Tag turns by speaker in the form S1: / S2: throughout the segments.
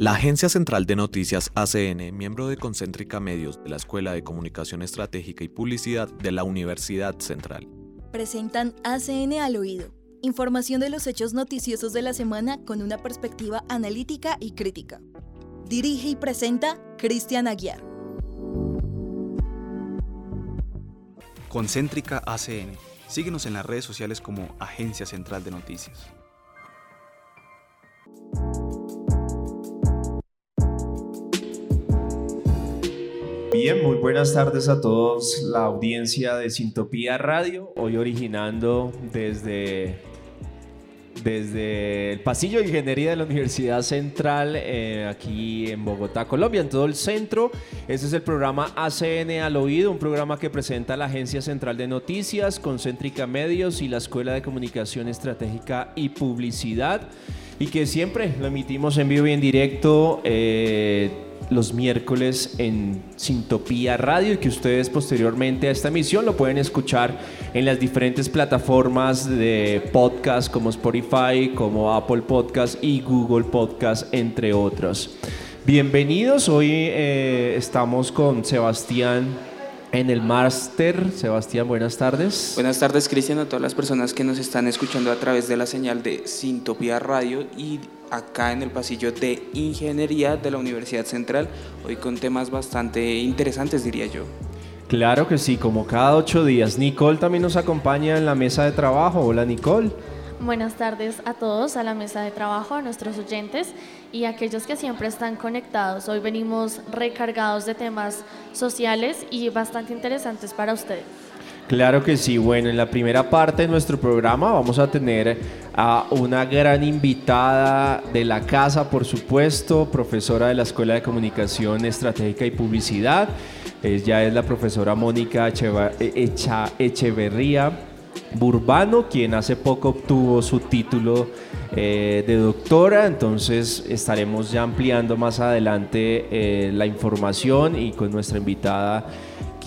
S1: La Agencia Central de Noticias ACN, miembro de Concéntrica Medios de la Escuela de Comunicación Estratégica y Publicidad de la Universidad Central,
S2: presentan ACN al oído. Información de los hechos noticiosos de la semana con una perspectiva analítica y crítica. Dirige y presenta Cristian Aguiar.
S3: Concéntrica ACN. Síguenos en las redes sociales como Agencia Central de Noticias.
S4: Bien, muy buenas tardes a todos, la audiencia de Sintopía Radio, hoy originando desde, desde el pasillo de ingeniería de la Universidad Central, eh, aquí en Bogotá, Colombia, en todo el centro. Este es el programa ACN al Oído, un programa que presenta la Agencia Central de Noticias, Concéntrica Medios y la Escuela de Comunicación Estratégica y Publicidad, y que siempre lo emitimos en vivo y en directo. Eh, los miércoles en Sintopía Radio y que ustedes posteriormente a esta emisión lo pueden escuchar en las diferentes plataformas de podcast como Spotify, como Apple Podcast y Google Podcast, entre otros. Bienvenidos, hoy eh, estamos con Sebastián en el máster. Sebastián, buenas tardes.
S5: Buenas tardes, Cristian, a todas las personas que nos están escuchando a través de la señal de Sintopía Radio y acá en el pasillo de Ingeniería de la Universidad Central, hoy con temas bastante interesantes, diría yo.
S4: Claro que sí, como cada ocho días. Nicole también nos acompaña en la mesa de trabajo. Hola, Nicole.
S6: Buenas tardes a todos, a la mesa de trabajo, a nuestros oyentes y a aquellos que siempre están conectados. Hoy venimos recargados de temas sociales y bastante interesantes para ustedes.
S4: Claro que sí. Bueno, en la primera parte de nuestro programa vamos a tener a una gran invitada de la casa, por supuesto, profesora de la Escuela de Comunicación Estratégica y Publicidad. Ella es la profesora Mónica Echeverría Burbano, quien hace poco obtuvo su título eh, de doctora, entonces estaremos ya ampliando más adelante eh, la información y con nuestra invitada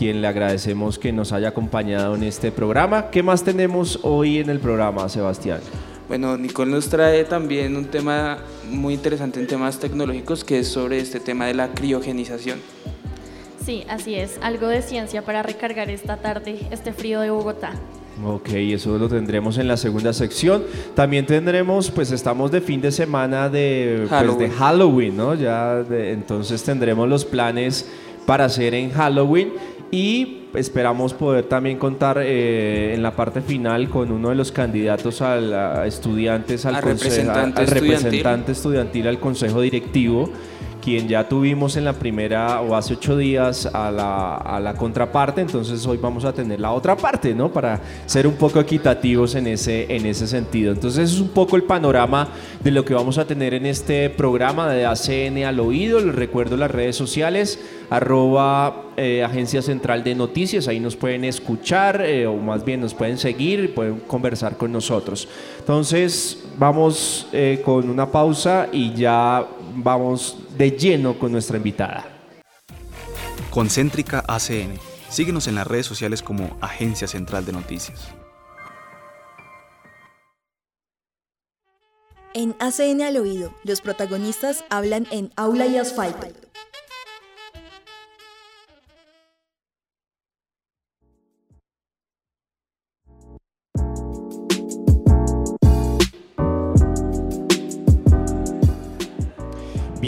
S4: quien le agradecemos que nos haya acompañado en este programa. ¿Qué más tenemos hoy en el programa, Sebastián?
S5: Bueno, Nicole nos trae también un tema muy interesante en temas tecnológicos que es sobre este tema de la criogenización.
S6: Sí, así es, algo de ciencia para recargar esta tarde, este frío de Bogotá.
S4: Ok, eso lo tendremos en la segunda sección. También tendremos, pues estamos de fin de semana de Halloween, pues, de Halloween ¿no? Ya entonces tendremos los planes para hacer en Halloween y esperamos poder también contar eh, en la parte final con uno de los candidatos a, estudiantes al,
S5: representante,
S4: representante estudiantil al consejo directivo quien ya tuvimos en la primera o hace ocho días a la, a la, contraparte, entonces hoy vamos a tener la otra parte, ¿no? Para ser un poco equitativos en ese, en ese sentido. Entonces es un poco el panorama de lo que vamos a tener en este programa de ACN al oído. Les recuerdo las redes sociales, arroba eh, Agencia Central de Noticias, ahí nos pueden escuchar eh, o más bien nos pueden seguir y pueden conversar con nosotros. Entonces vamos eh, con una pausa y ya vamos de lleno con nuestra invitada.
S3: Concéntrica ACN. Síguenos en las redes sociales como Agencia Central de Noticias.
S2: En ACN al oído, los protagonistas hablan en aula y asfalto.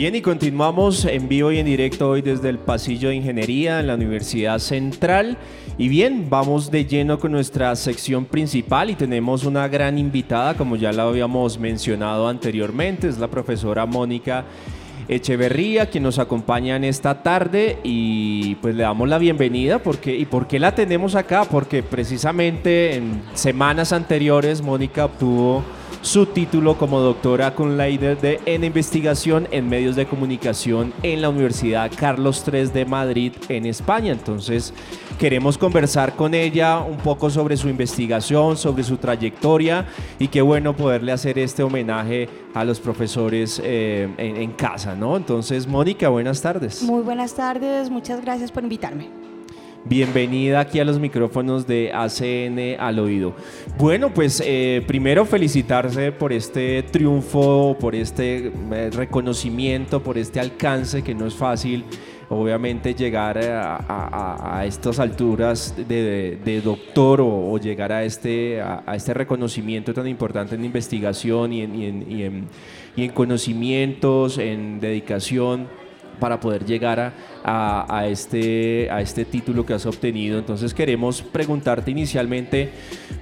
S4: Bien, y continuamos en vivo y en directo hoy desde el pasillo de ingeniería en la Universidad Central. Y bien, vamos de lleno con nuestra sección principal y tenemos una gran invitada, como ya la habíamos mencionado anteriormente, es la profesora Mónica Echeverría, quien nos acompaña en esta tarde y pues le damos la bienvenida. Porque, ¿Y por qué la tenemos acá? Porque precisamente en semanas anteriores Mónica obtuvo su título como doctora con líder de, en investigación en medios de comunicación en la Universidad Carlos III de Madrid en España. Entonces queremos conversar con ella un poco sobre su investigación, sobre su trayectoria y qué bueno poderle hacer este homenaje a los profesores eh, en, en casa, ¿no? Entonces, Mónica, buenas tardes.
S7: Muy buenas tardes, muchas gracias por invitarme.
S4: Bienvenida aquí a los micrófonos de ACN al oído. Bueno, pues eh, primero felicitarse por este triunfo, por este eh, reconocimiento, por este alcance que no es fácil obviamente llegar a, estas alturas de, doctor o, llegar a este, a, este reconocimiento tan importante en investigación y en conocimientos, en dedicación para poder llegar a, este, a este título que has obtenido. Entonces queremos preguntarte inicialmente,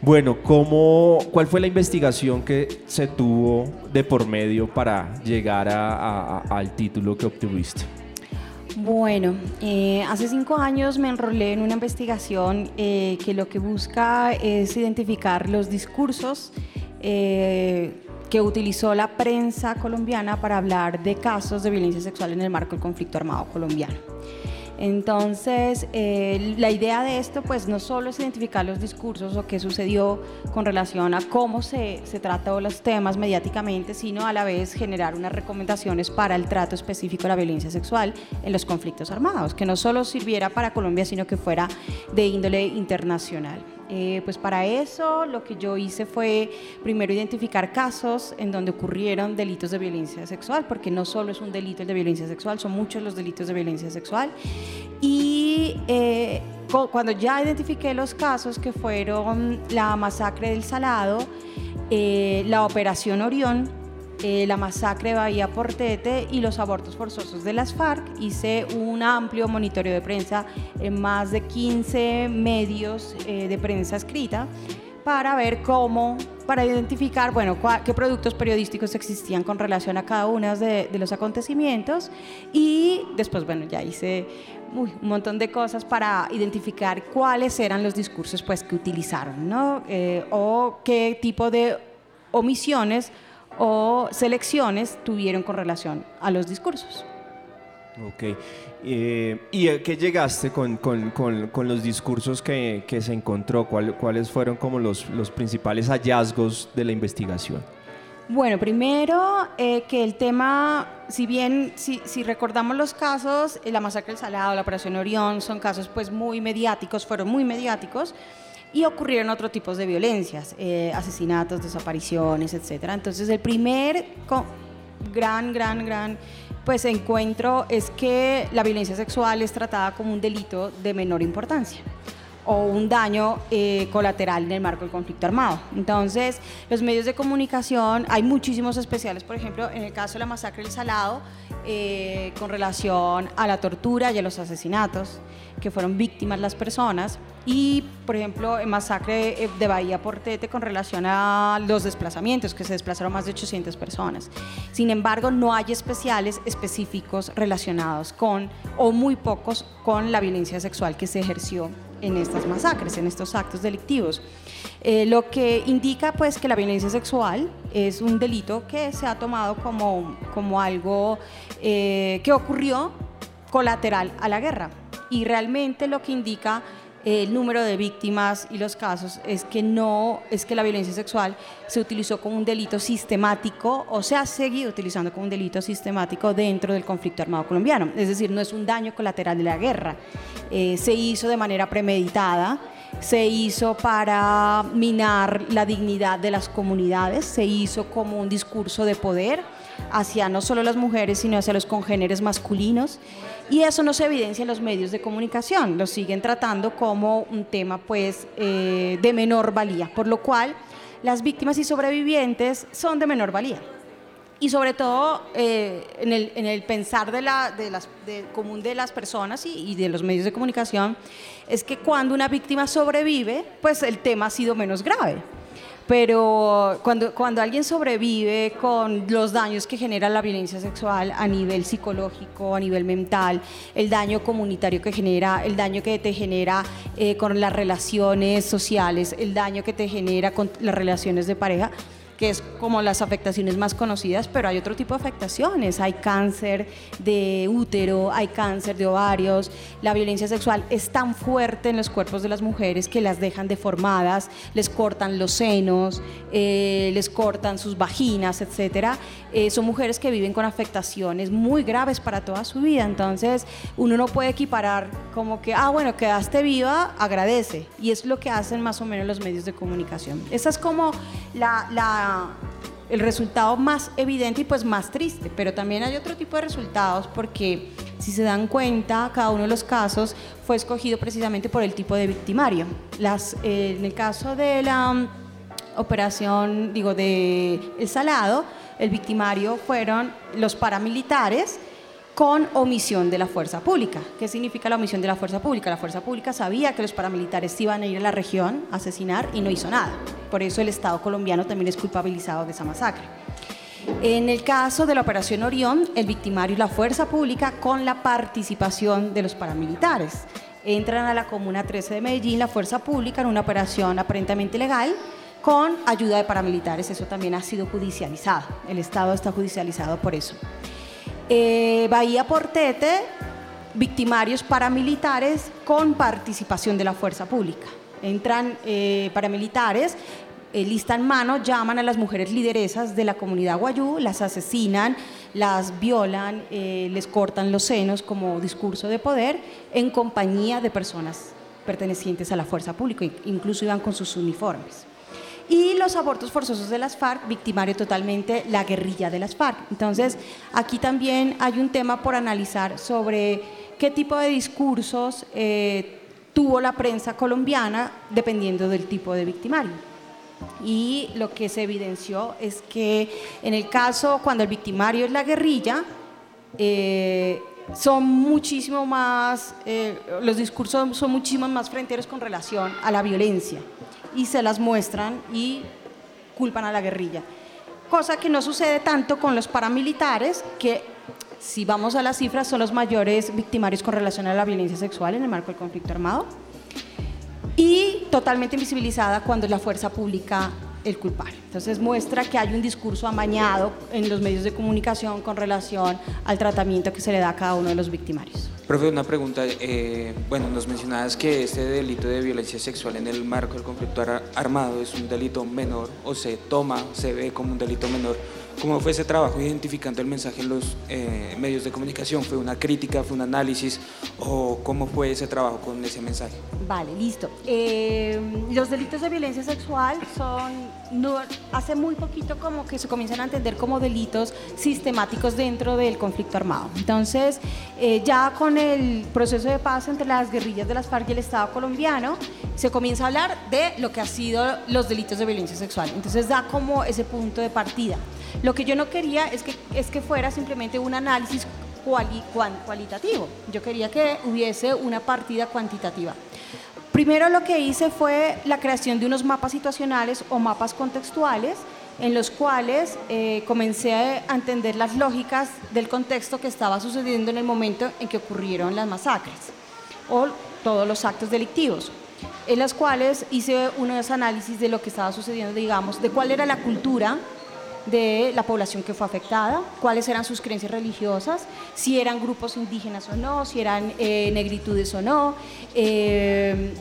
S4: bueno, ¿cómo, ¿cuál fue la investigación que se tuvo de por medio para llegar al título que obtuviste?
S7: Bueno, eh, hace cinco años me enrolé en una investigación eh, que lo que busca es identificar los discursos eh, que utilizó la prensa colombiana para hablar de casos de violencia sexual en el marco del conflicto armado colombiano. Entonces, eh, la idea de esto, pues, no solo es identificar los discursos o qué sucedió con relación a cómo se, se trató los temas mediáticamente, sino a la vez generar unas recomendaciones para el trato específico de la violencia sexual en los conflictos armados, que no solo sirviera para Colombia, sino que fuera de índole internacional. Eh, pues para eso lo que yo hice fue primero identificar casos en donde ocurrieron delitos de violencia sexual, porque no solo es un delito el de violencia sexual, son muchos los delitos de violencia sexual. Y eh, cuando ya identifiqué los casos que fueron la masacre del Salado, eh, la operación Orión, eh, la masacre de Bahía Portete y los abortos forzosos de las FARC. Hice un amplio monitoreo de prensa en más de 15 medios eh, de prensa escrita para ver cómo, para identificar, bueno, qué productos periodísticos existían con relación a cada uno de, los acontecimientos y después, bueno, ya hice un montón de cosas para identificar cuáles eran los discursos pues que utilizaron, ¿no? Eh, o qué tipo de omisiones o selecciones tuvieron con relación a los discursos.
S4: Ok. Eh, ¿Y a qué llegaste con, con, con, los discursos que, que se encontró? ¿Cuáles fueron como los, los, principales hallazgos de la investigación?
S7: Bueno, primero eh, que el tema, si bien si, si, recordamos los casos, la masacre del Salado, la operación Orión, son casos pues muy mediáticos, fueron muy mediáticos, y ocurrieron otros tipos de violencias, eh, asesinatos, desapariciones, etc. Entonces el primer gran, gran, gran pues encuentro es que la violencia sexual es tratada como un delito de menor importancia o un daño eh, colateral en el marco del conflicto armado. Entonces, los medios de comunicación, hay muchísimos especiales, por ejemplo, en el caso de la masacre del Salado, eh, con relación a la tortura y a los asesinatos que fueron víctimas las personas, y, por ejemplo, en masacre eh, de Bahía Portete con relación a los desplazamientos, que se desplazaron más de 800 personas. Sin embargo, no hay especiales específicos relacionados con, o muy pocos, con la violencia sexual que se ejerció en estas masacres, en estos actos delictivos. Eh, lo que indica pues que la violencia sexual es un delito que se ha tomado como, como algo eh, que ocurrió colateral a la guerra y realmente lo que indica el número de víctimas y los casos es que no es que la violencia sexual se utilizó como un delito sistemático o se ha seguido utilizando como un delito sistemático dentro del conflicto armado colombiano. Es decir, no es un daño colateral de la guerra. Eh, se hizo de manera premeditada, se hizo para minar la dignidad de las comunidades, se hizo como un discurso de poder hacia no solo las mujeres, sino hacia los congéneres masculinos. Y eso no se evidencia en los medios de comunicación, lo siguen tratando como un tema pues eh, de menor valía, por lo cual las víctimas y sobrevivientes son de menor valía. Y sobre todo eh, en, el, en, el, pensar de la, de las, común de las personas y, y de los medios de comunicación, es que cuando una víctima sobrevive, pues el tema ha sido menos grave pero cuando, cuando alguien sobrevive con los daños que genera la violencia sexual a nivel psicológico, a nivel mental, el daño comunitario que genera, el daño que te genera eh, con las relaciones sociales, el daño que te genera con las relaciones de pareja, que es como las afectaciones más conocidas, pero hay otro tipo de afectaciones. Hay cáncer de útero, hay cáncer de ovarios. La violencia sexual es tan fuerte en los cuerpos de las mujeres que las dejan deformadas, les cortan los senos, eh, les cortan sus vaginas, etc. Eh, son mujeres que viven con afectaciones muy graves para toda su vida. entonces uno no puede equiparar como que, ah, bueno, quedaste viva, agradece. Y es lo que hacen más o menos los medios de comunicación. Esa es como la, el resultado más evidente y pues más triste, pero también hay otro tipo de resultados porque si se dan cuenta, cada uno de los casos fue escogido precisamente por el tipo de victimario. Las, eh, en el caso de la mm, operación, digo, de El Salado, el victimario fueron los paramilitares, con omisión de la fuerza pública. ¿Qué significa la omisión de la fuerza pública? La fuerza pública sabía que los paramilitares iban a ir a la región a asesinar y no hizo nada. Por eso el Estado colombiano también es culpabilizado de esa masacre. En el caso de la Operación Orión, el victimario y la fuerza pública con la participación de los paramilitares. Entran a la Comuna 13 de Medellín, la fuerza pública, en una operación aparentemente legal, con ayuda de paramilitares. Eso también ha sido judicializado. El Estado está judicializado por eso. Eh, Bahía Portete, victimarios paramilitares con participación de la fuerza pública. Entran eh, paramilitares, eh, lista en mano, llaman a las mujeres lideresas de la comunidad guayú, las asesinan, las violan, les cortan los senos como discurso de poder en compañía de personas pertenecientes a la fuerza pública, incluso iban con sus uniformes y los abortos forzosos de las FARC, victimario totalmente la guerrilla de las FARC. Entonces, aquí también hay un tema por analizar sobre qué tipo de discursos eh, tuvo la prensa colombiana dependiendo del tipo de victimario. Y lo que se evidenció es que en el caso cuando el victimario es la guerrilla, eh, son muchísimo más, eh, los discursos son muchísimo más fronteros con relación a la violencia y se las muestran y culpan a la guerrilla. Cosa que no sucede tanto con los paramilitares, que si vamos a las cifras son los mayores victimarios con relación a la violencia sexual en el marco del conflicto armado y totalmente invisibilizada cuando es la fuerza pública el culpable. Entonces muestra que hay un discurso amañado en los medios de comunicación con relación al tratamiento que se le da a cada uno de los victimarios.
S5: Profe, una pregunta. Eh, bueno, nos mencionabas que este delito de violencia sexual en el marco del conflicto armado es un delito menor o se toma, se ve como un delito menor. ¿Cómo fue ese trabajo identificando el mensaje en los eh, medios de comunicación? ¿Fue una crítica, fue un análisis o cómo fue ese trabajo con ese mensaje?
S7: Vale, listo. Eh, los delitos de violencia sexual son, no, hace muy poquito como que se comienzan a entender como delitos sistemáticos dentro del conflicto armado. Entonces, eh, ya con el proceso de paz entre las guerrillas de las FARC y el Estado colombiano, se comienza a hablar de lo que ha sido los delitos de violencia sexual. Entonces da como ese punto de partida. Lo que yo no quería es que, es que fuera simplemente un análisis cualitativo. Yo quería que hubiese una partida cuantitativa. Primero lo que hice fue la creación de unos mapas situacionales o mapas contextuales en los cuales eh, comencé a entender las lógicas del contexto que estaba sucediendo en el momento en que ocurrieron las masacres o todos los actos delictivos, en las cuales hice unos análisis de lo que estaba sucediendo, digamos, de cuál era la cultura de la población que fue afectada, cuáles eran sus creencias religiosas, si eran grupos indígenas o no, si eran eh, negritudes o no. Eh,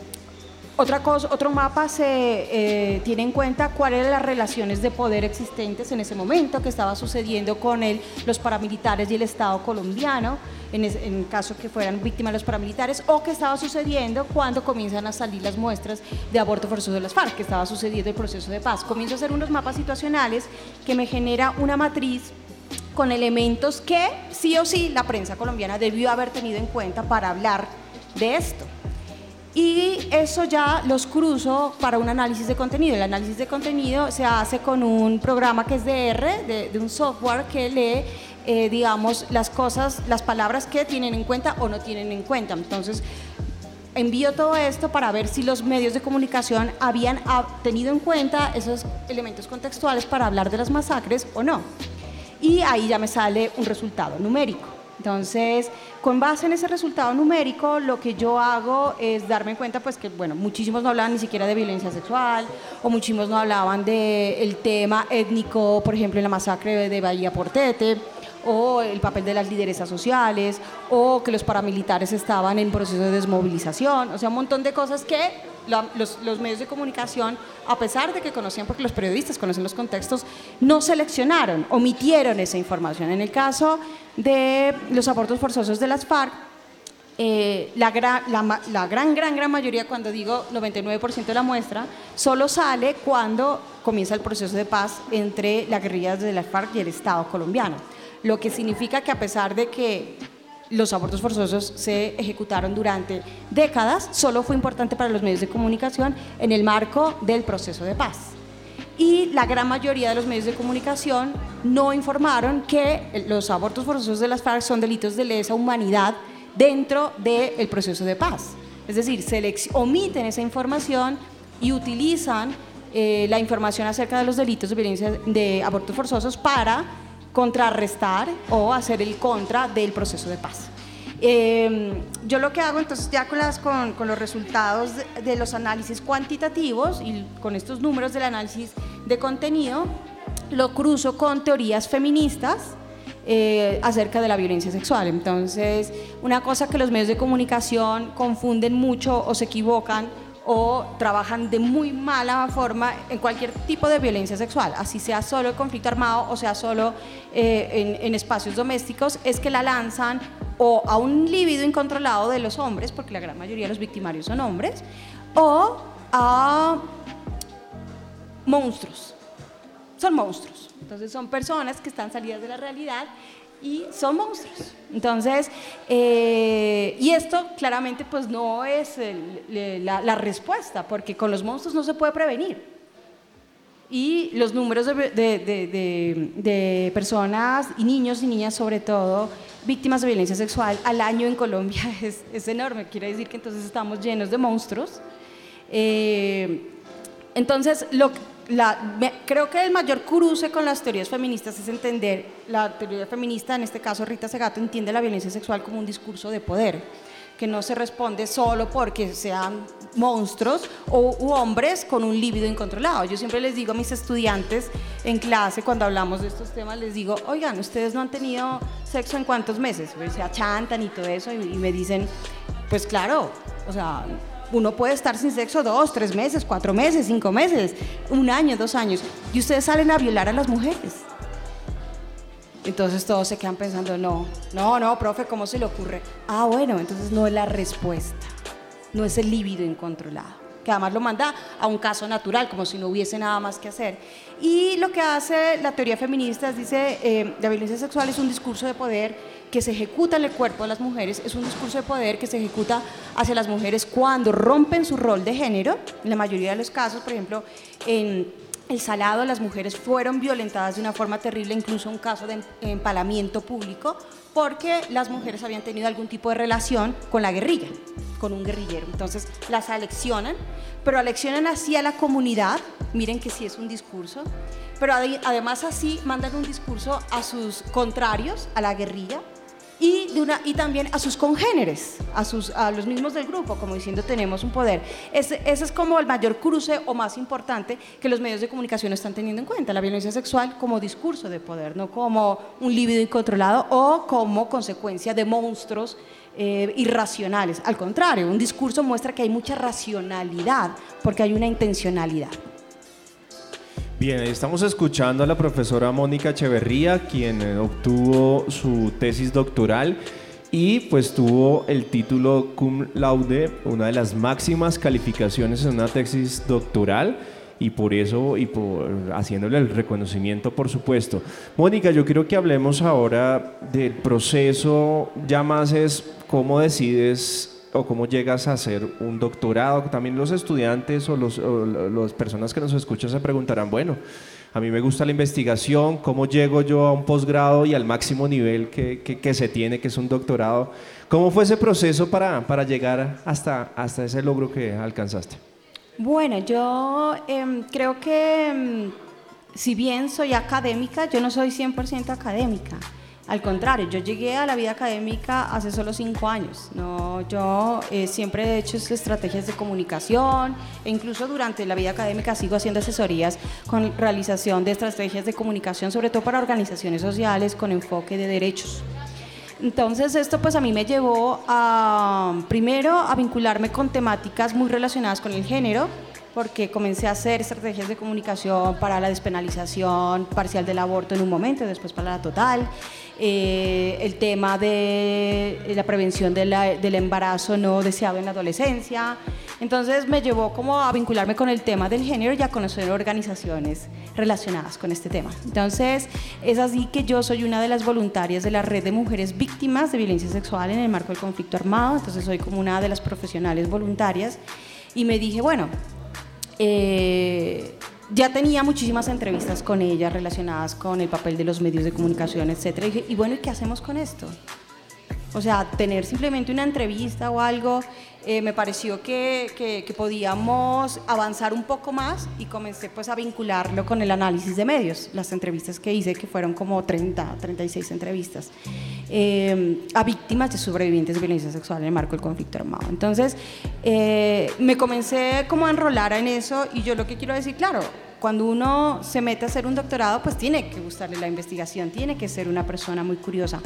S7: otra cosa, otro mapa se eh, tiene en cuenta cuáles eran las relaciones de poder existentes en ese momento que estaba sucediendo con los paramilitares y el Estado colombiano, en, caso que fueran víctimas de los paramilitares, o qué estaba sucediendo cuando comienzan a salir las muestras de aborto forzoso de las FARC, que estaba sucediendo el proceso de paz. Comienzo a hacer unos mapas situacionales que me genera una matriz con elementos que sí o sí la prensa colombiana debió haber tenido en cuenta para hablar de esto. Y eso ya los cruzo para un análisis de contenido. El análisis de contenido se hace con un programa que es DR, de, un software que lee, eh, digamos, las cosas, las palabras que tienen en cuenta o no tienen en cuenta. Entonces, envío todo esto para ver si los medios de comunicación habían tenido en cuenta esos elementos contextuales para hablar de las masacres o no. Y ahí ya me sale un resultado numérico. Entonces, con base en ese resultado numérico, lo que yo hago es darme cuenta, pues que, bueno, muchísimos no hablaban ni siquiera de violencia sexual, o muchísimos no hablaban del tema étnico, por ejemplo, en la masacre de Bahía Portete, o el papel de las lideresas sociales, o que los paramilitares estaban en proceso de desmovilización, o sea, un montón de cosas que los, medios de comunicación, a pesar de que conocían, porque los periodistas conocen los contextos, no seleccionaron, omitieron esa información. En el caso de los abortos forzosos de las FARC, eh, la, gran, la, gran, gran, gran mayoría, cuando digo 99% de la muestra, solo sale cuando comienza el proceso de paz entre las guerrillas de las FARC y el Estado colombiano. Lo que significa que a pesar de que los abortos forzosos se ejecutaron durante décadas, solo fue importante para los medios de comunicación en el marco del proceso de paz. Y la gran mayoría de los medios de comunicación no informaron que los abortos forzosos de las FARC son delitos de lesa humanidad dentro del proceso de paz. Es decir, se omiten esa información y utilizan eh, la información acerca de los delitos de violencia de abortos forzosos para contrarrestar o hacer el contra del proceso de paz. Em, yo lo que hago entonces ya con, las, con, los resultados de, los análisis cuantitativos y con estos números del análisis de contenido, lo cruzo con teorías feministas eh, acerca de la violencia sexual. Entonces, una cosa que los medios de comunicación confunden mucho o se equivocan o trabajan de muy mala forma en cualquier tipo de violencia sexual, así sea solo el conflicto armado o sea solo eh, en, espacios domésticos, es que la lanzan o a un líbido incontrolado de los hombres, porque la gran mayoría de los victimarios son hombres, o a monstruos. Son monstruos. Entonces son personas que están salidas de la realidad y son monstruos. Entonces, eh, y esto claramente pues no es la, respuesta, porque con los monstruos no se puede prevenir. Y los números de, personas y niños y niñas sobre todo víctimas de violencia sexual al año en Colombia es, enorme. Quiere decir que entonces estamos llenos de monstruos. Eh, entonces, lo, creo que el mayor cruce con las teorías feministas es entender, la teoría feminista, en este caso Rita Segato, entiende la violencia sexual como un discurso de poder, que no se responde solo porque sean monstruos o hombres con un líbido incontrolado. Yo siempre les digo a mis estudiantes en clase, cuando hablamos de estos temas, les digo, oigan, ustedes no han tenido sexo en cuántos meses, se achantan y todo eso, y me dicen, pues claro, o sea, uno puede estar sin sexo dos, tres meses, cuatro meses, cinco meses, un año, dos años, y ustedes salen a violar a las mujeres. Entonces todos se quedan pensando, no, no, no, profe, ¿cómo se le ocurre? Ah, bueno, entonces no es la respuesta, no es el líbido incontrolado, que además lo manda a un caso natural, como si no hubiese nada más que hacer. Y lo que hace la teoría feminista es, dice, eh, la violencia sexual es un discurso de poder que se ejecuta en el cuerpo de las mujeres, es un discurso de poder que se ejecuta hacia las mujeres cuando rompen su rol de género. En la mayoría de los casos, por ejemplo, en el Salado las mujeres fueron violentadas de una forma terrible, incluso un caso de empalamiento público, porque las mujeres habían tenido algún tipo de relación con la guerrilla, con un guerrillero. Entonces las aleccionan, pero aleccionan así a la comunidad, miren que sí es un discurso, pero además así mandan un discurso a sus contrarios, a la guerrilla, y, de una, y también a sus congéneres, a, sus, a los mismos del grupo, como diciendo tenemos un poder. Ese, ese, es como el mayor cruce o más importante que los medios de comunicación están teniendo en cuenta, la violencia sexual como discurso de poder, no como un líbido incontrolado o como consecuencia de monstruos eh, irracionales. Al contrario, un discurso muestra que hay mucha racionalidad porque hay una intencionalidad.
S4: Bien, estamos escuchando a la profesora Mónica Echeverría, quien obtuvo su tesis doctoral y pues tuvo el título cum laude, una de las máximas calificaciones en una tesis doctoral y por eso y por haciéndole el reconocimiento por supuesto. Mónica, yo quiero que hablemos ahora del proceso, ya más es cómo decides o cómo llegas a hacer un doctorado. También los estudiantes o, los, las personas que nos escuchan se preguntarán, bueno, a mí me gusta la investigación, ¿cómo llego yo a un posgrado y al máximo nivel que, que, se tiene, que es un doctorado? ¿Cómo fue ese proceso para, para llegar hasta, hasta ese logro que alcanzaste?
S7: Bueno, yo em, creo que em, si bien soy académica, yo no soy 100% académica. Al contrario, yo llegué a la vida académica hace solo cinco años. No, yo eh, siempre he hecho estrategias de comunicación e incluso durante la vida académica sigo haciendo asesorías con realización de estrategias de comunicación, sobre todo para organizaciones sociales con enfoque de derechos. Entonces esto pues a mí me llevó a, primero, a vincularme con temáticas muy relacionadas con el género, porque comencé a hacer estrategias de comunicación para la despenalización parcial del aborto en un momento, después para la total, eh, el tema de la prevención del embarazo no deseado en la adolescencia. Entonces me llevó como a vincularme con el tema del género y a conocer organizaciones relacionadas con este tema. Entonces es así que yo soy una de las voluntarias de la red de mujeres víctimas de violencia sexual en el marco del conflicto armado, entonces soy como una de las profesionales voluntarias y me dije, bueno, eh, ya tenía muchísimas entrevistas con ella relacionadas con el papel de los medios de comunicación, etc. Y, y bueno, ¿y qué hacemos con esto? O sea, tener simplemente una entrevista o algo, eh, me pareció que, que, podíamos avanzar un poco más y comencé pues a vincularlo con el análisis de medios, las entrevistas que hice, que fueron como 30, 36 entrevistas, eh, a víctimas de sobrevivientes de violencia sexual en el marco del conflicto armado. Entonces, eh, me comencé como a enrolar en eso y yo lo que quiero decir, claro, cuando uno se mete a hacer un doctorado, pues tiene que gustarle la investigación, tiene que ser una persona muy curiosa.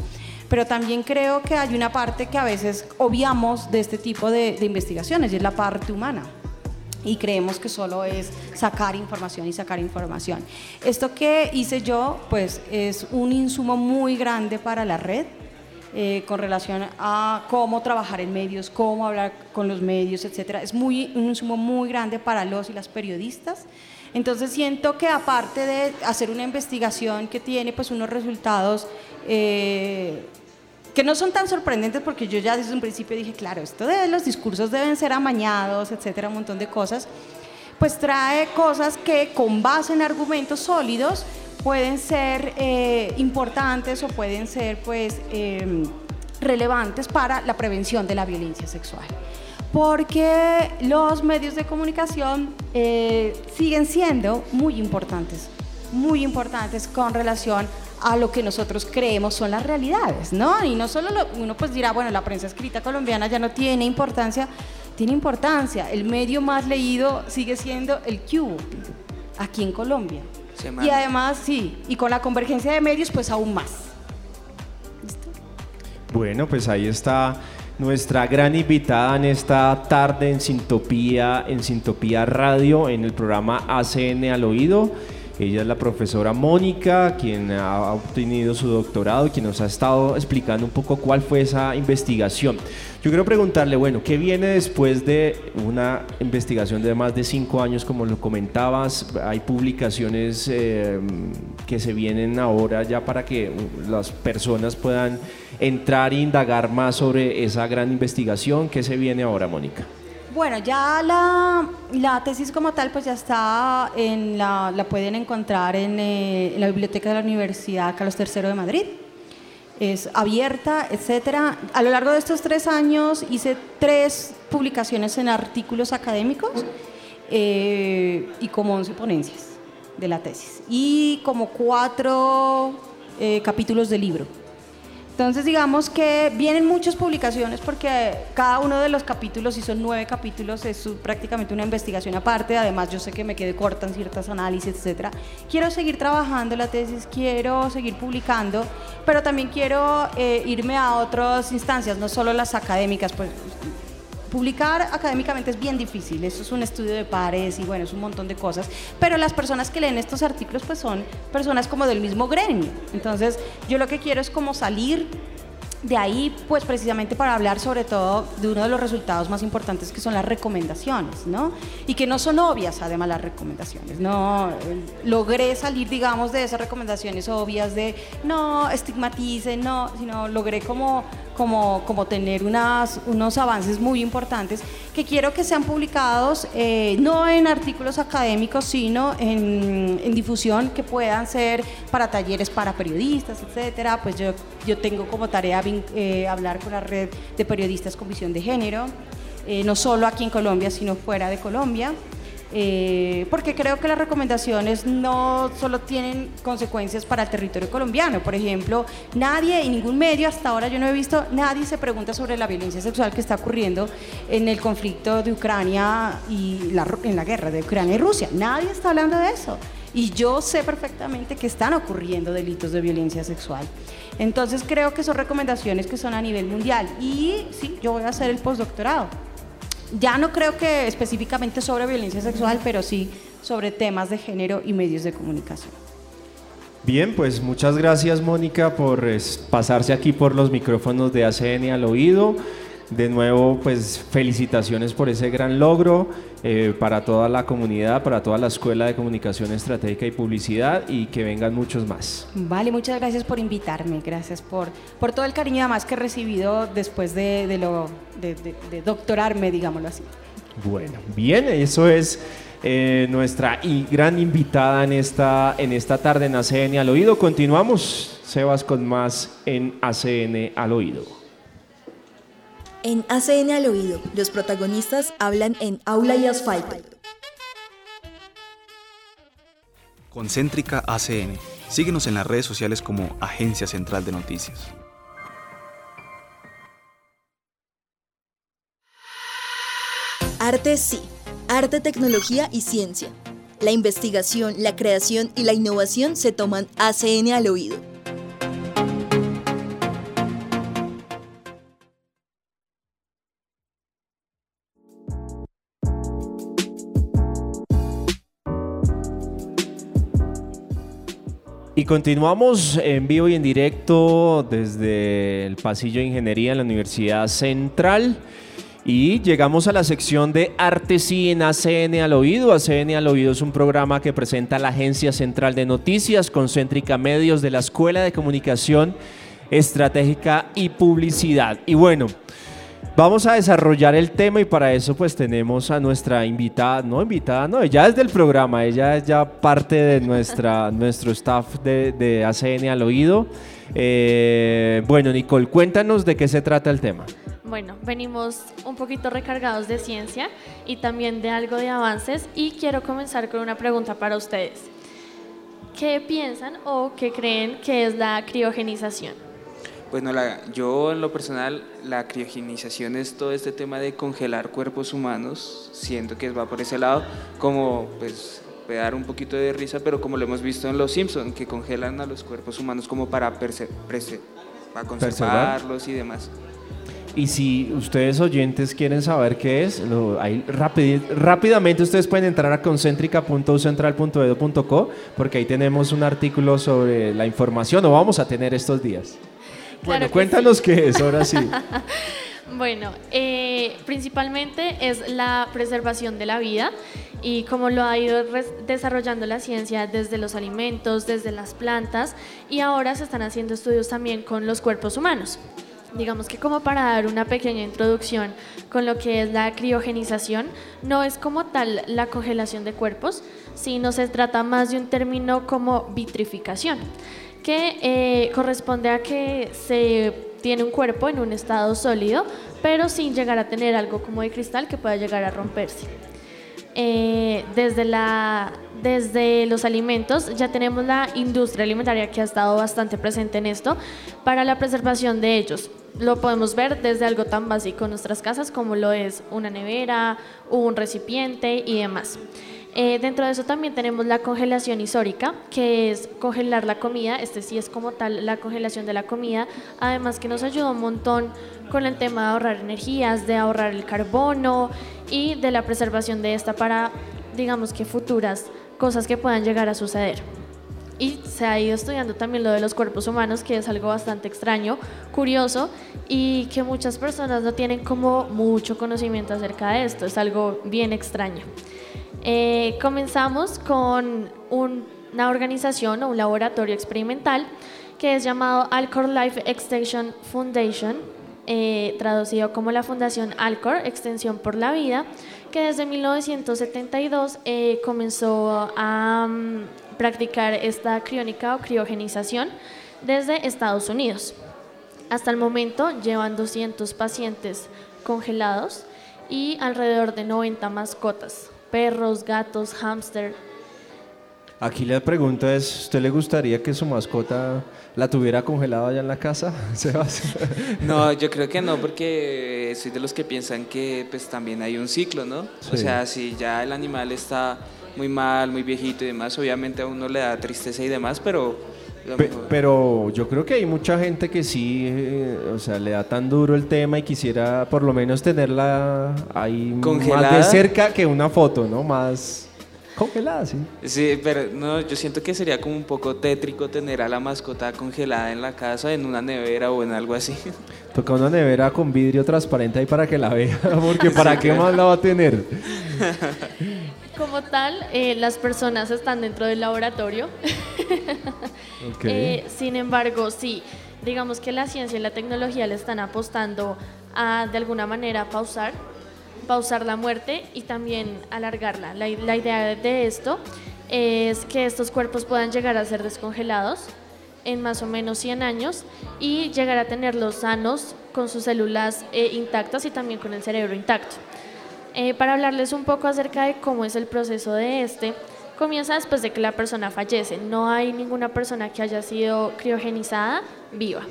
S7: Pero también creo que hay una parte que a veces obviamos de este tipo de, investigaciones y es la parte humana y creemos que solo es sacar información y sacar información. Esto que hice yo, pues es un insumo muy grande para la red. Eh, con relación a cómo trabajar en medios, cómo hablar con los medios, etcétera, es muy un insumo muy grande para los y las periodistas. Entonces siento que aparte de hacer una investigación que tiene pues unos resultados eh, que no son tan sorprendentes porque yo ya desde un principio dije, claro, esto los discursos deben ser amañados, etcétera, un montón de cosas, pues trae cosas que con base en argumentos sólidos pueden ser eh, importantes o pueden ser pues em, relevantes para la prevención de la violencia sexual. Porque los medios de comunicación eh, siguen siendo muy importantes, muy importantes con relación a lo que nosotros creemos son las realidades, ¿no? Y no solo uno pues dirá, bueno, la prensa escrita colombiana ya no tiene importancia, tiene importancia. El medio más leído sigue siendo el Q aquí en Colombia. Y además, sí, y con la convergencia de medios, pues aún más.
S4: Bueno, pues ahí está nuestra gran invitada en esta tarde en Sintopía, en Sintopía Radio, en el programa ACN al Oído. Ella es la profesora Mónica, quien ha obtenido su doctorado, quien nos ha estado explicando un poco cuál fue esa investigación. Yo quiero preguntarle, bueno, ¿qué viene después de una investigación de más de cinco años, como lo comentabas? Hay publicaciones eh, que se vienen ahora ya para que las personas puedan entrar e indagar más sobre esa gran investigación. ¿Qué se viene ahora, Mónica?
S7: Bueno, ya la, tesis como tal pues ya está, en la, la pueden encontrar en, eh, la biblioteca de la Universidad Carlos III de Madrid. Es abierta, etcétera. A lo largo de estos tres años hice tres publicaciones en artículos académicos eh, y como 11 ponencias de la tesis y como cuatro eh, capítulos de libro. Entonces digamos que vienen muchas publicaciones porque cada uno de los capítulos, y son nueve capítulos, es prácticamente una investigación aparte. Además yo sé que me quedé corta en ciertas análisis, etcétera. Quiero seguir trabajando la tesis, quiero seguir publicando, pero también quiero eh, irme a otras instancias, no solo las académicas. Pues publicar académicamente es bien difícil, eso es un estudio de pares y bueno, es un montón de cosas, pero las personas que leen estos artículos pues son personas como del mismo gremio. Entonces, yo lo que quiero es como salir de ahí, pues precisamente para hablar sobre todo de uno de los resultados más importantes que son las recomendaciones, ¿no? Y que no son obvias además las recomendaciones, no logré salir, digamos, de esas recomendaciones obvias de no estigmaticen, no, sino logré como como, como tener unas, unos avances muy importantes que quiero que sean publicados eh, no en artículos académicos, sino en, en, difusión que puedan ser para talleres para periodistas, etcétera. Pues yo, yo tengo como tarea eh, hablar con la red de periodistas con visión de género, eh, no solo aquí en Colombia, sino fuera de Colombia. eh, porque creo que las recomendaciones no solo tienen consecuencias para el territorio colombiano. Por ejemplo, nadie y ningún medio hasta ahora yo no he visto, nadie se pregunta sobre la violencia sexual que está ocurriendo en el conflicto de Ucrania y en la guerra de Ucrania y Rusia. Nadie está hablando de eso. Y yo sé perfectamente que están ocurriendo delitos de violencia sexual. Entonces creo que son recomendaciones que son a nivel mundial. Y sí, yo voy a hacer el postdoctorado ya no creo que específicamente sobre violencia sexual, pero sí sobre temas de género y medios de comunicación.
S4: Bien, pues muchas gracias Mónica por pasarse aquí por los micrófonos de ACN al oído. De nuevo, pues felicitaciones por ese gran logro eh, para toda la comunidad, para toda la Escuela de Comunicación Estratégica y Publicidad y que vengan muchos más.
S7: Vale, muchas gracias por invitarme, gracias por, por todo el cariño además que he recibido después de, de lo, de, de, doctorarme, digámoslo así.
S4: Bueno, bien, eso es eh, nuestra gran invitada en esta, en esta tarde en ACN al oído. Continuamos, Sebas, con más en ACN al oído.
S2: En ACN al oído, los protagonistas hablan en aula y asfalto.
S3: Concéntrica ACN. Síguenos en las redes sociales como Agencia Central de Noticias.
S2: Arte sí, arte, tecnología y ciencia. La investigación, la creación y la innovación se toman ACN al oído
S4: Y continuamos en vivo y en directo desde el pasillo de ingeniería en la Universidad Central. Y llegamos a la sección de Arte y en ACN al Oído. ACN al Oído es un programa que presenta la Agencia Central de Noticias, Concéntrica Medios de la Escuela de Comunicación Estratégica y Publicidad. Y bueno, Vamos a desarrollar el tema y para eso pues tenemos a nuestra invitada, no invitada, no, ella es del programa, ella es ya parte de nuestra, nuestro staff de, ACN al oído. Eh, bueno, Nicole, cuéntanos de qué se trata el tema.
S6: Bueno, venimos un poquito recargados de ciencia y también de algo de avances y quiero comenzar con una pregunta para ustedes. ¿Qué piensan o qué creen que es la criogenización?
S5: Bueno, la, yo en lo personal, la criogenización es todo este tema de congelar cuerpos humanos, siento que va por ese lado, como pues puede dar un poquito de risa, pero como lo hemos visto en Los Simpsons, que congelan a los cuerpos humanos como para, para conservarlos y demás.
S4: Y si ustedes oyentes quieren saber qué es, lo, ahí rápidamente ustedes pueden entrar a concentrica.ucentral.edu.co porque ahí tenemos un artículo sobre la información, o vamos a tener estos días bueno, cuéntanos qué es, ahora sí.
S6: bueno, eh, principalmente es la preservación de la vida y como lo ha ido desarrollando la ciencia desde los alimentos, desde las plantas y ahora se están haciendo estudios también con los cuerpos humanos. Digamos que como para dar una pequeña introducción con lo que es la criogenización, no es como tal la congelación de cuerpos, sino se trata más de un término como vitrificación que eh, corresponde a que se tiene un cuerpo en un estado sólido, pero sin llegar a tener algo como de cristal que pueda llegar a romperse. Eh, desde, la, desde los alimentos ya tenemos la industria alimentaria que ha estado bastante presente en esto para la preservación de ellos. Lo podemos ver desde algo tan básico en nuestras casas como lo es una nevera, un recipiente y demás. Eh, dentro de eso también tenemos la congelación histórica, que es congelar la comida, este sí es como tal la congelación de la comida, además que nos ayuda un montón con el tema de ahorrar energías, de ahorrar el carbono y de la preservación de esta para, digamos que futuras cosas que puedan llegar a suceder. Y se ha ido estudiando también lo de los cuerpos humanos, que es algo bastante extraño, curioso y que muchas personas no tienen como mucho conocimiento acerca de esto, es algo bien extraño. Eh, comenzamos con una organización o un laboratorio experimental que es llamado Alcor Life Extension Foundation, eh, traducido como la Fundación Alcor, Extensión por la Vida, que desde 1972 eh, comenzó a mm, practicar esta criónica o criogenización desde Estados Unidos. Hasta el momento llevan 200 pacientes congelados y alrededor de 90 mascotas perros, gatos, hámster.
S4: Aquí la pregunta es, ¿usted le gustaría que su mascota la tuviera congelada allá en la casa, Sebas?
S5: No, yo creo que no, porque soy de los que piensan que pues también hay un ciclo, ¿no? O sea, si ya el animal está muy mal, muy viejito y demás, obviamente a uno le da tristeza y demás, pero...
S4: Pe- pero yo creo que hay mucha gente que sí, eh, o sea, le da tan duro el tema y quisiera por lo menos tenerla ahí más de
S5: ¿Congelada?
S4: cerca que una foto, ¿no? Más congelada, sí.
S5: Sí, pero no, yo siento que sería como un poco tétrico tener a la mascota congelada en la casa, en una nevera o en algo así.
S4: Toca una nevera con vidrio transparente ahí para que la vea, porque ¿para qué más la va a tener?
S6: Como tal, eh, las personas están dentro del laboratorio.
S4: Ok.
S6: Eh, sin embargo, sí, digamos que la ciencia y la tecnología le están apostando a, de alguna manera, pausar, pausar la muerte y también alargarla. La, la idea de esto es que estos cuerpos puedan llegar a ser descongelados en más o menos 100 años y llegar a tenerlos sanos con sus células eh, intactas y también con el cerebro intacto. Eh, para hablarles un poco acerca de cómo es el proceso de este, comienza después de que la persona fallece. No hay ninguna persona que haya sido criogenizada viva.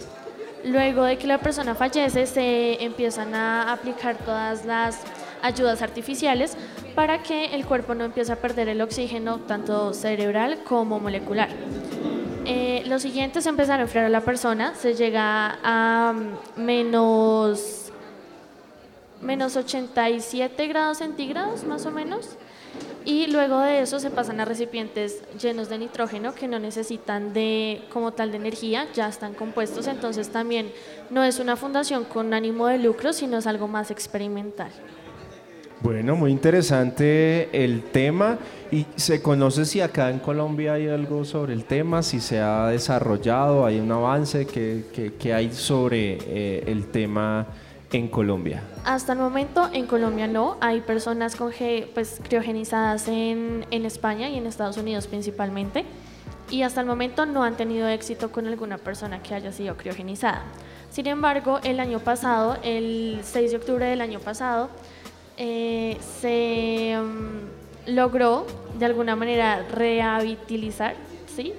S6: Luego de que la persona fallece, se empiezan a aplicar todas las ayudas artificiales para que el cuerpo no empiece a perder el oxígeno, tanto cerebral como molecular. Eh, lo siguiente es empezar a enfriar a la persona. Se llega a mm, menos menos 87 grados centígrados más o menos y luego de eso se pasan a recipientes llenos de nitrógeno que no necesitan de como tal de energía, ya están compuestos, entonces también no es una fundación con ánimo de lucro, sino es algo más experimental.
S4: Bueno, muy interesante el tema. ¿Y se conoce si acá en Colombia hay algo sobre el tema? Si se ha desarrollado, hay un avance que, que- hay sobre eh, el tema en Colombia.
S6: Hasta el momento en Colombia no, hay personas con pues, criogenizadas en, en España y en Estados Unidos principalmente, y hasta el momento no han tenido éxito con alguna persona que haya sido criogenizada. Sin embargo, el año pasado, el 6 de octubre del año pasado, eh, se mm, logró de alguna manera rehabilitar ¿sí?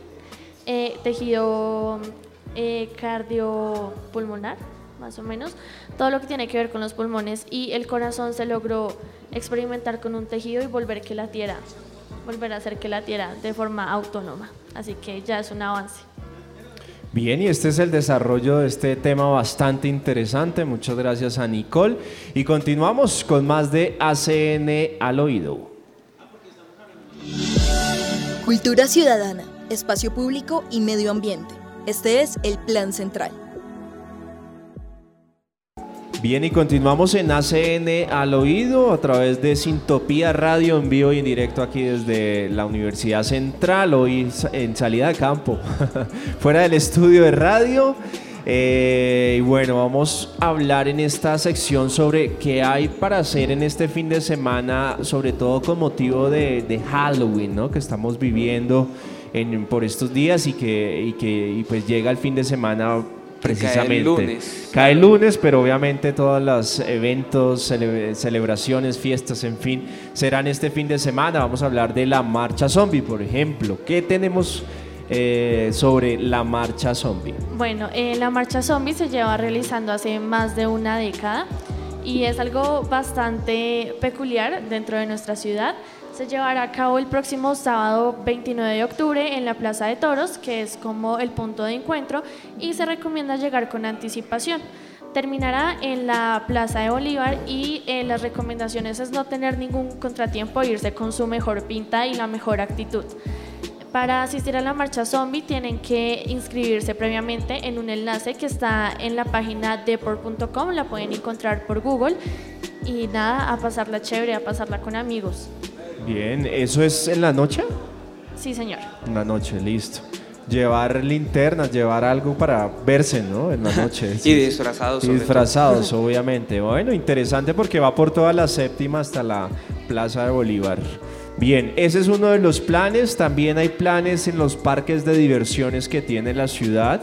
S6: Eh, tejido eh, cardiopulmonar, más o menos, todo lo que tiene que ver con los pulmones y el corazón se logró experimentar con un tejido y volver que latiera, volver a hacer que latiera de forma autónoma. Así que ya es un avance.
S4: Bien, y este es el desarrollo de este tema bastante interesante. Muchas gracias a Nicole. Y continuamos con más de ACN al oído.
S2: Cultura ciudadana, espacio público y medio ambiente. Este es el Plan Central.
S4: Bien, y continuamos en ACN al oído a través de Sintopía Radio en vivo y en directo aquí desde la Universidad Central, hoy en salida de campo, fuera del estudio de radio. Eh, y bueno, vamos a hablar en esta sección sobre qué hay para hacer en este fin de semana, sobre todo con motivo de, Halloween, ¿no? Que estamos viviendo en- por estos días y que, y que pues llega el fin de semana
S5: Que cae el
S4: precisamente.
S5: lunes.
S4: Cae el lunes, pero obviamente todos los eventos, cele- celebraciones, fiestas, en fin, serán este fin de semana. Vamos a hablar de la marcha zombie, por ejemplo. ¿Qué tenemos eh, sobre la marcha zombie?
S6: Bueno, eh, la marcha zombie se lleva realizando hace más de una década y es algo bastante peculiar dentro de nuestra ciudad. Se llevará a cabo el próximo sábado 29 de octubre en la Plaza de Toros, que es como el punto de encuentro, y se recomienda llegar con anticipación. Terminará en la Plaza de Bolívar y eh, las recomendaciones es no tener ningún contratiempo, irse con su mejor pinta y la mejor actitud. Para asistir a la marcha zombie tienen que inscribirse previamente en un enlace que está en la página deport.com, la pueden encontrar por Google y nada, a pasarla chévere, a pasarla con amigos.
S4: Bien, ¿eso es en la noche?
S6: Sí, señor.
S4: En la noche, listo. Llevar linternas, llevar algo para verse, ¿no? En la noche.
S5: Y disfrazados.
S4: Y disfrazados, obviamente. Bueno, interesante porque va por toda la séptima hasta la Plaza de Bolívar. Bien, ese es uno de los planes. También hay planes en los parques de diversiones que tiene la ciudad.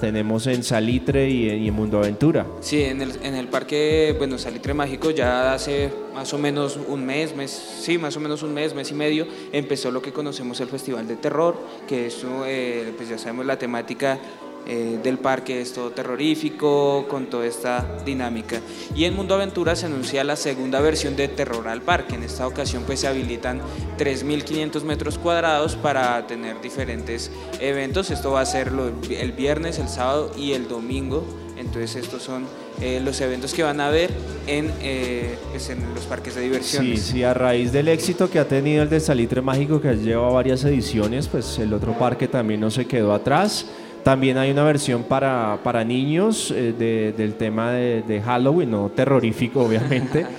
S4: Tenemos en Salitre y en, y en Mundo Aventura.
S5: Sí, en el, en el parque, bueno, Salitre Mágico ya hace más o menos un mes, mes, sí, más o menos un mes, mes y medio, empezó lo que conocemos el Festival de Terror, que eso, eh, pues ya sabemos la temática eh, del parque es todo terrorífico, con toda esta dinámica. Y en Mundo Aventura se anuncia la segunda versión de Terror al Parque. En esta ocasión pues se habilitan 3.500 metros cuadrados para tener diferentes eventos. Esto va a ser el viernes, el sábado y el domingo. Entonces estos son eh, los eventos que van a ver en, eh, pues, en los parques de
S4: Sí,
S5: diversiones.
S4: sí, a raíz del éxito que ha tenido el de Salitre Mágico, que lleva varias ediciones, pues el otro parque también no se quedó atrás. También hay una versión para, para niños eh, de- del tema de, de Halloween, no terrorífico, obviamente.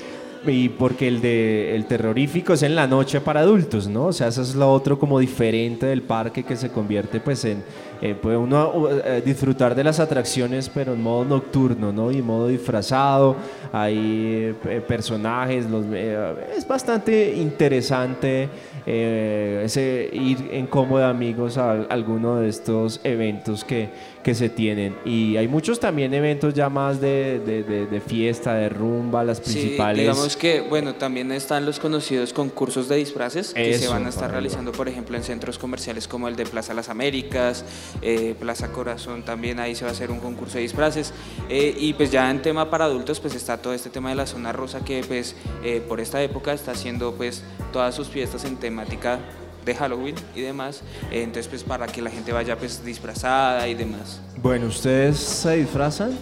S4: Y porque el de el terrorífico es en la noche para adultos, ¿no? O sea, eso es lo otro como diferente del parque que se convierte pues en eh, puede uno eh, disfrutar de las atracciones pero en modo nocturno, ¿no? Y modo disfrazado, hay eh, personajes, los, eh, es bastante interesante eh, ese ir en combo de amigos a, alguno de estos eventos que, que se tienen. Y hay muchos también eventos ya más de, de- de- de fiesta, de rumba, las
S5: Sí,
S4: principales.
S5: digamos que, bueno, también están los conocidos concursos de disfraces que se van a estar realizando, por ejemplo, en centros comerciales como el de Plaza Las Américas, eh, Plaza Corazón, también ahí se va a hacer un concurso de disfraces. Eh, y pues ya en tema para adultos, pues está todo este tema de la zona rosa que pues eh, por esta época está haciendo pues todas sus fiestas en temática de Halloween y demás. Eh, entonces pues para que la gente vaya pues disfrazada y demás.
S4: Bueno, ¿ustedes se disfrazan?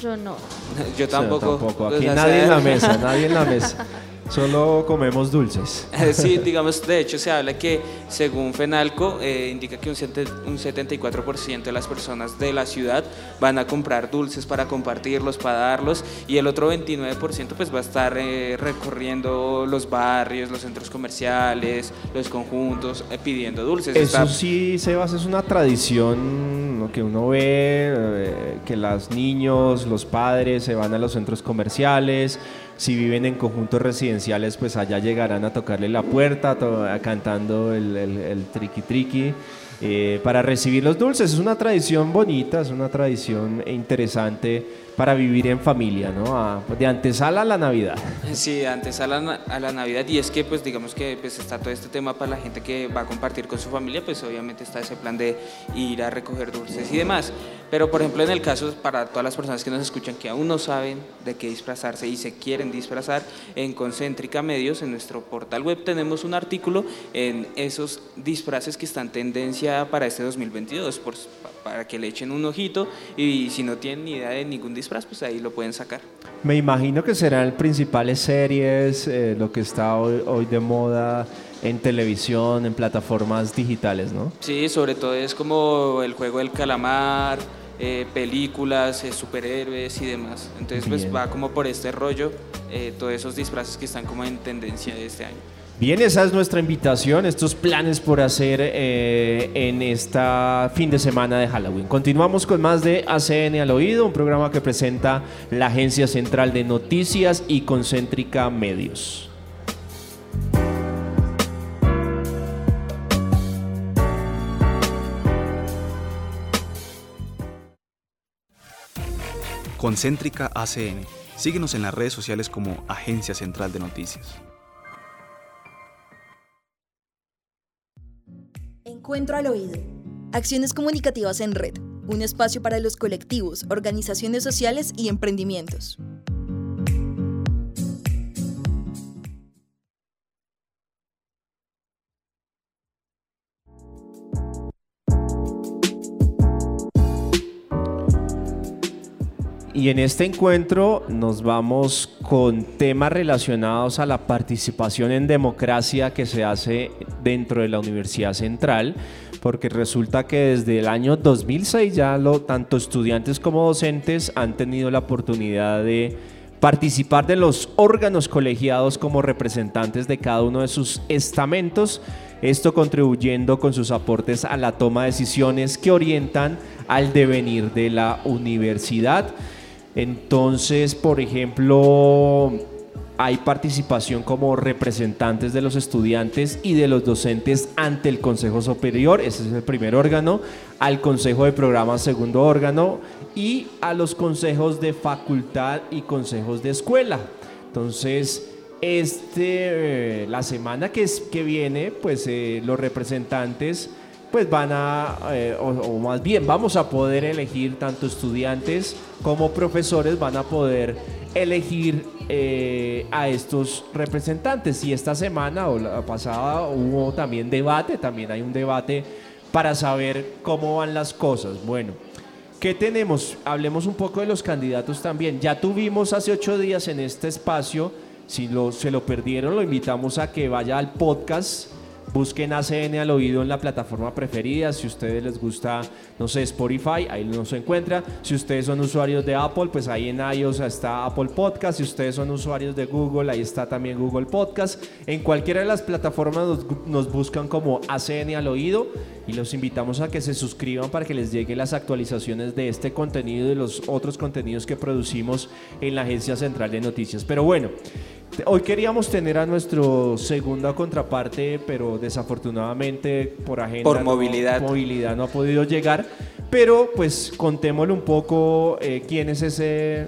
S6: Yo no.
S5: Yo tampoco.
S4: Aquí nadie en la mesa, nadie en la mesa. Solo comemos dulces.
S5: Sí, digamos, de hecho se habla que según FENALCO eh, indica que un, sete- un 74% de las personas de la ciudad van a comprar dulces para compartirlos, para darlos y el otro 29% pues va a estar eh, recorriendo los barrios, los centros comerciales, los conjuntos, eh, pidiendo dulces.
S4: Eso
S5: Está-
S4: sí, Sebas, es una tradición que uno ve, eh, que los niños, los padres se van a los centros comerciales, si viven en conjuntos residenciales, pues allá llegarán a tocarle la puerta, cantando el, el, el triqui triqui. eh, para recibir los dulces. Es una tradición bonita, es una tradición interesante para vivir en familia, ¿no? De antesala a la Navidad.
S5: Sí, antes a la, na- a la Navidad y es que pues digamos que pues está todo este tema para la gente que va a compartir con su familia, pues obviamente está ese plan de ir a recoger dulces y demás. Pero por ejemplo en el caso para todas las personas que nos escuchan que aún no saben de qué disfrazarse y se quieren disfrazar, en Concéntrica Medios, en nuestro portal web tenemos un artículo en esos disfraces que están en tendencia para este 2022, por- pa- para que le echen un ojito y si no tienen ni idea de ningún disfraz, pues ahí lo pueden sacar.
S4: Me imagino que serán principales series, eh, lo que está hoy, hoy de moda en televisión, en plataformas digitales, ¿no?
S5: Sí, sobre todo es como el juego del calamar, eh, películas, eh, superhéroes y demás. Entonces pues
S4: Bien.
S5: va como por este rollo, eh, todos esos disfraces que están como en tendencia de este año.
S4: Bien, esa es nuestra invitación, estos planes por hacer eh, en esta fin de semana de Halloween. Continuamos con más de ACN al oído, un programa que presenta la Agencia Central de Noticias y Concéntrica Medios.
S3: Concéntrica ACN. Síguenos en las redes sociales como Agencia Central de Noticias.
S2: Encuentro al oído. Acciones comunicativas en red. Un espacio para los colectivos, organizaciones sociales y emprendimientos.
S4: Y en este encuentro nos vamos con temas relacionados a la participación en democracia que se hace dentro de la Universidad Central, porque resulta que desde el año 2006 ya lo, tanto estudiantes como docentes han tenido la oportunidad de participar de los órganos colegiados como representantes de cada uno de sus estamentos, esto contribuyendo con sus aportes a la toma de decisiones que orientan al devenir de la universidad. Entonces, por ejemplo, hay participación como representantes de los estudiantes y de los docentes ante el Consejo Superior, ese es el primer órgano, al Consejo de Programa, segundo órgano, y a los consejos de facultad y consejos de escuela. Entonces, este, eh, la semana que, es, que viene, pues eh, los representantes pues van a, eh, o, más bien vamos a poder elegir tanto estudiantes como profesores van a poder elegir a estos representantes. Y esta semana o la pasada hubo también debate, también hay un debate para saber cómo van las cosas. Bueno, ¿qué tenemos? Hablemos un poco de los candidatos también. Ya tuvimos hace ocho días en este espacio si lo, se lo perdieron, lo invitamos a que vaya al podcast Busquen ACN al oído en la plataforma preferida. Si a ustedes les gusta, no sé, Spotify, ahí no se encuentra. Si ustedes son usuarios de Apple, pues ahí en iOS está Apple Podcast. Si ustedes son usuarios de Google, ahí está también Google Podcast. En cualquiera de las plataformas nos, nos buscan como ACN al oído y los invitamos a que se suscriban para que les lleguen las actualizaciones de este contenido y de los otros contenidos que producimos en la Agencia Central de Noticias. Pero bueno, Hoy queríamos tener a nuestro segunda contraparte, pero desafortunadamente por agenda,
S5: por movilidad,
S4: no, movilidad no ha podido llegar. Pero pues contémosle un poco eh, quién es ese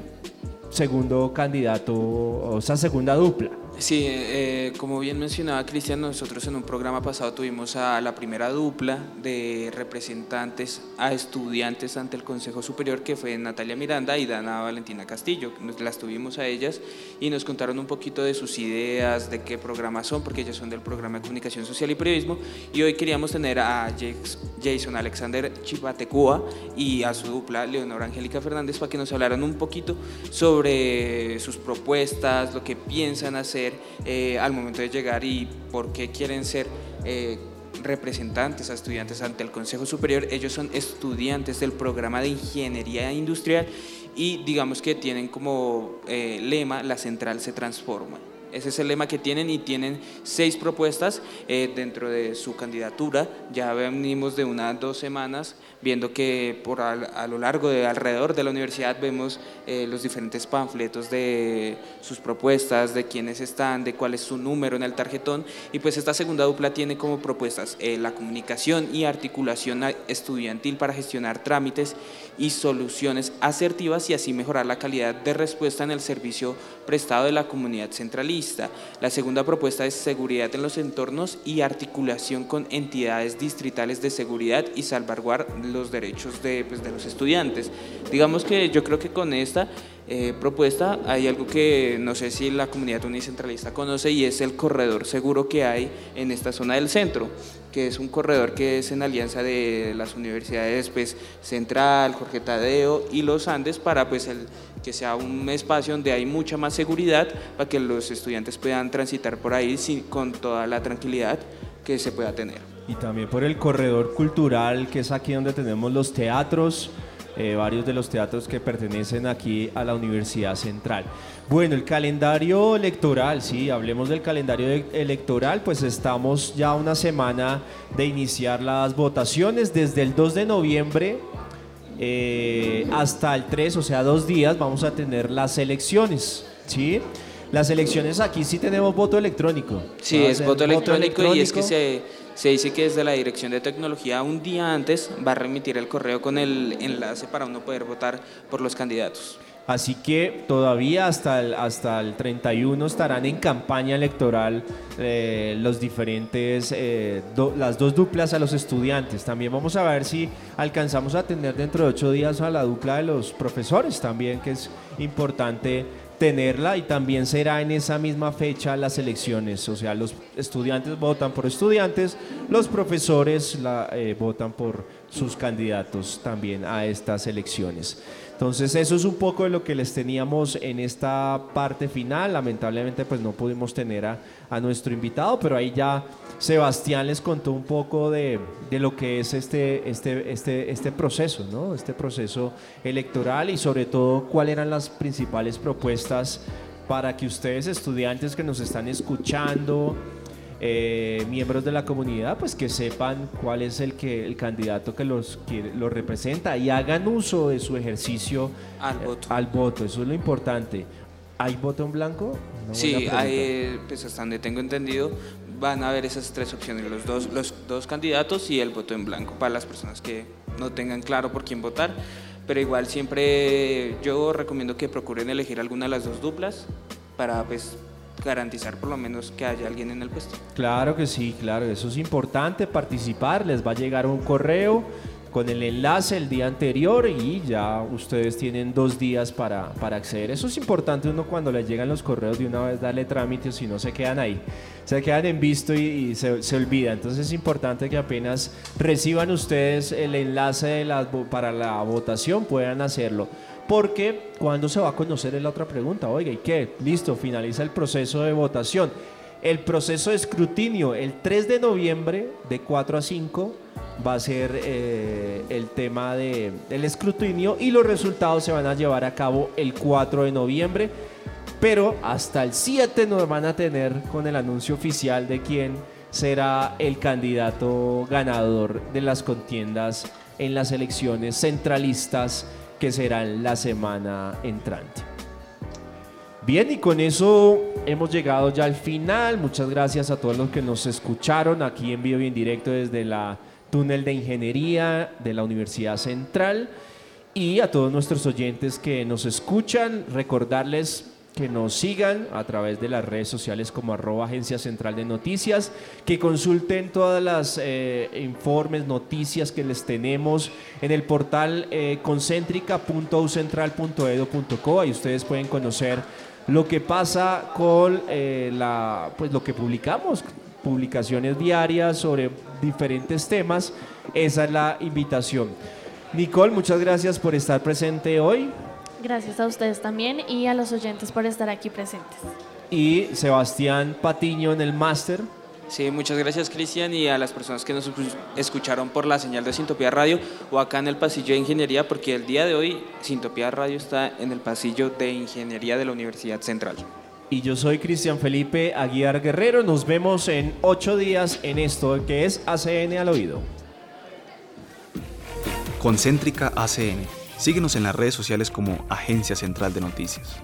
S4: segundo candidato o esa segunda dupla.
S5: Sí, eh, como bien mencionaba Cristian, nosotros en un programa pasado tuvimos a la primera dupla de representantes a estudiantes ante el Consejo Superior, que fue Natalia Miranda y Dana Valentina Castillo. Las tuvimos a ellas y nos contaron un poquito de sus ideas, de qué programas son, porque ellas son del programa de Comunicación Social y Periodismo. Y hoy queríamos tener a Jason Alexander Chipatecua y a su dupla, Leonora Angélica Fernández, para que nos hablaran un poquito sobre sus propuestas, lo que piensan hacer eh, al momento de llegar y por qué quieren ser eh, representantes a estudiantes ante el Consejo Superior. Ellos son estudiantes del programa de Ingeniería Industrial y digamos que tienen como eh, lema la central se transforma. Ese es el lema que tienen y tienen seis propuestas dentro de su candidatura. Ya venimos de unas dos semanas viendo que por a, lo largo de alrededor de la universidad vemos eh, los diferentes panfletos de sus propuestas, de quiénes están, de cuál es su número en el tarjetón y pues esta segunda dupla tiene como propuestas eh, la comunicación y articulación estudiantil para gestionar trámites y soluciones asertivas y así mejorar la calidad de respuesta en el servicio prestado de la comunidad centralista. La segunda propuesta es seguridad en los entornos y articulación con entidades distritales de seguridad y salvaguarda los derechos de, pues, de los estudiantes. Digamos que yo creo que con esta eh, propuesta hay algo que no sé si la comunidad unicentralista conoce y es el corredor seguro que hay en esta zona del centro, que es un corredor que es en alianza de las universidades pues, Central, Jorge Tadeo y los Andes para pues, el, que sea un espacio donde hay mucha más seguridad para que los estudiantes puedan transitar por ahí sin, con toda la tranquilidad que se pueda tener.
S4: Y también por el corredor cultural, que es aquí donde tenemos los teatros, eh, varios de los teatros que pertenecen aquí a la Universidad Central. Bueno, el calendario electoral, sí, hablemos del calendario electoral, pues estamos ya una semana de iniciar las votaciones desde el 2 de noviembre eh, hasta el 3, o sea, dos días, vamos a tener las elecciones, ¿sí? Las elecciones aquí sí tenemos voto electrónico.
S5: Sí, es voto electrónico, y es que se se dice que desde la Dirección de Tecnología un día antes va a remitir el correo con el enlace para uno poder votar por los candidatos.
S4: Así que todavía hasta el, hasta el 31 estarán en campaña electoral eh, los diferentes, eh, las dos duplas a los estudiantes. También vamos a ver si alcanzamos a tener dentro de ocho días a la dupla de los profesores también, que es importante tenerla y también será en esa misma fecha las elecciones, o sea, los estudiantes votan por estudiantes, los profesores la, eh, votan por sus candidatos también a estas elecciones. Entonces eso es un poco de lo que les teníamos en esta parte final. Lamentablemente pues no pudimos tener a, nuestro invitado, pero ahí ya Sebastián les contó un poco de, lo que es este, este, este, este proceso, ¿no? este proceso electoral y sobre todo cuáles eran las principales propuestas para que ustedes estudiantes que nos están escuchando, eh, miembros de la comunidad, pues que sepan cuál es el, que, el candidato que los, que los representa y hagan uso de su ejercicio
S5: al voto.
S4: al voto. Eso es lo importante. ¿Hay voto en blanco?
S5: sí, hay, pues hasta donde tengo entendido, van a haber esas tres opciones, los dos, los dos candidatos y el voto en blanco para las personas que no tengan claro por quién votar. Pero igual siempre yo recomiendo que procuren elegir alguna de las dos duplas para pues garantizar por lo menos que haya alguien en el puesto.
S4: Claro que sí, claro, eso es importante, participar, les va a llegar un correo con el enlace el día anterior y ya ustedes tienen dos días para, para acceder. Eso es importante uno cuando les llegan los correos de una vez darle trámite, si no se quedan ahí, se quedan en visto y, se, se, olvida. Entonces es importante que apenas reciban ustedes el enlace de para la votación puedan hacerlo. Porque cuando se va a conocer es la otra pregunta, oiga, ¿y qué? Listo, finaliza el proceso de votación. El proceso de escrutinio el 3 de noviembre de 4 a 5 va a ser eh, el tema de, del escrutinio y los resultados se van a llevar a cabo el 4 de noviembre, pero hasta el 7 nos van a tener con el anuncio oficial de quién será el candidato ganador de las contiendas en las elecciones centralistas que serán la semana entrante. Bien, y con eso hemos llegado ya al final. Muchas gracias a todos los que nos escucharon aquí en vivo y en directo desde la túnel de ingeniería de la Universidad Central y a todos nuestros oyentes que nos escuchan, recordarles que nos sigan a través de las redes sociales como arroba agencia central de noticias, que consulten todas las eh, informes, noticias que les tenemos en el portal eh, concéntrica.ucentral.edu.co, ahí ustedes pueden conocer lo que pasa con eh, la, pues lo que publicamos, publicaciones diarias sobre diferentes temas. Esa es la invitación. Nicole, muchas gracias por estar presente hoy.
S6: Gracias a ustedes también y a los oyentes por estar aquí presentes.
S4: Y Sebastián Patiño en el máster.
S5: Sí, muchas gracias Cristian y a las personas que nos escucharon por la señal de Sintopía Radio o acá en el pasillo de Ingeniería, porque el día de hoy Sintopía Radio está en el pasillo de Ingeniería de la Universidad Central.
S4: Y yo soy Cristian Felipe Aguiar Guerrero. Nos vemos en ocho días en esto que es ACN al oído.
S3: Concéntrica ACN. Síguenos en las redes sociales como Agencia Central de Noticias.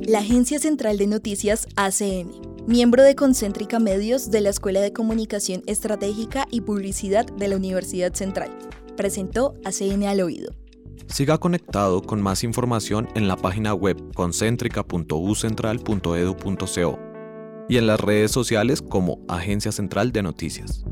S2: La Agencia Central de Noticias ACN, miembro de Concéntrica Medios de la Escuela de Comunicación Estratégica y Publicidad de la Universidad Central, presentó ACN al oído.
S1: Siga conectado con más información en la página web concéntrica.ucentral.edu.co y en las redes sociales como Agencia Central de Noticias.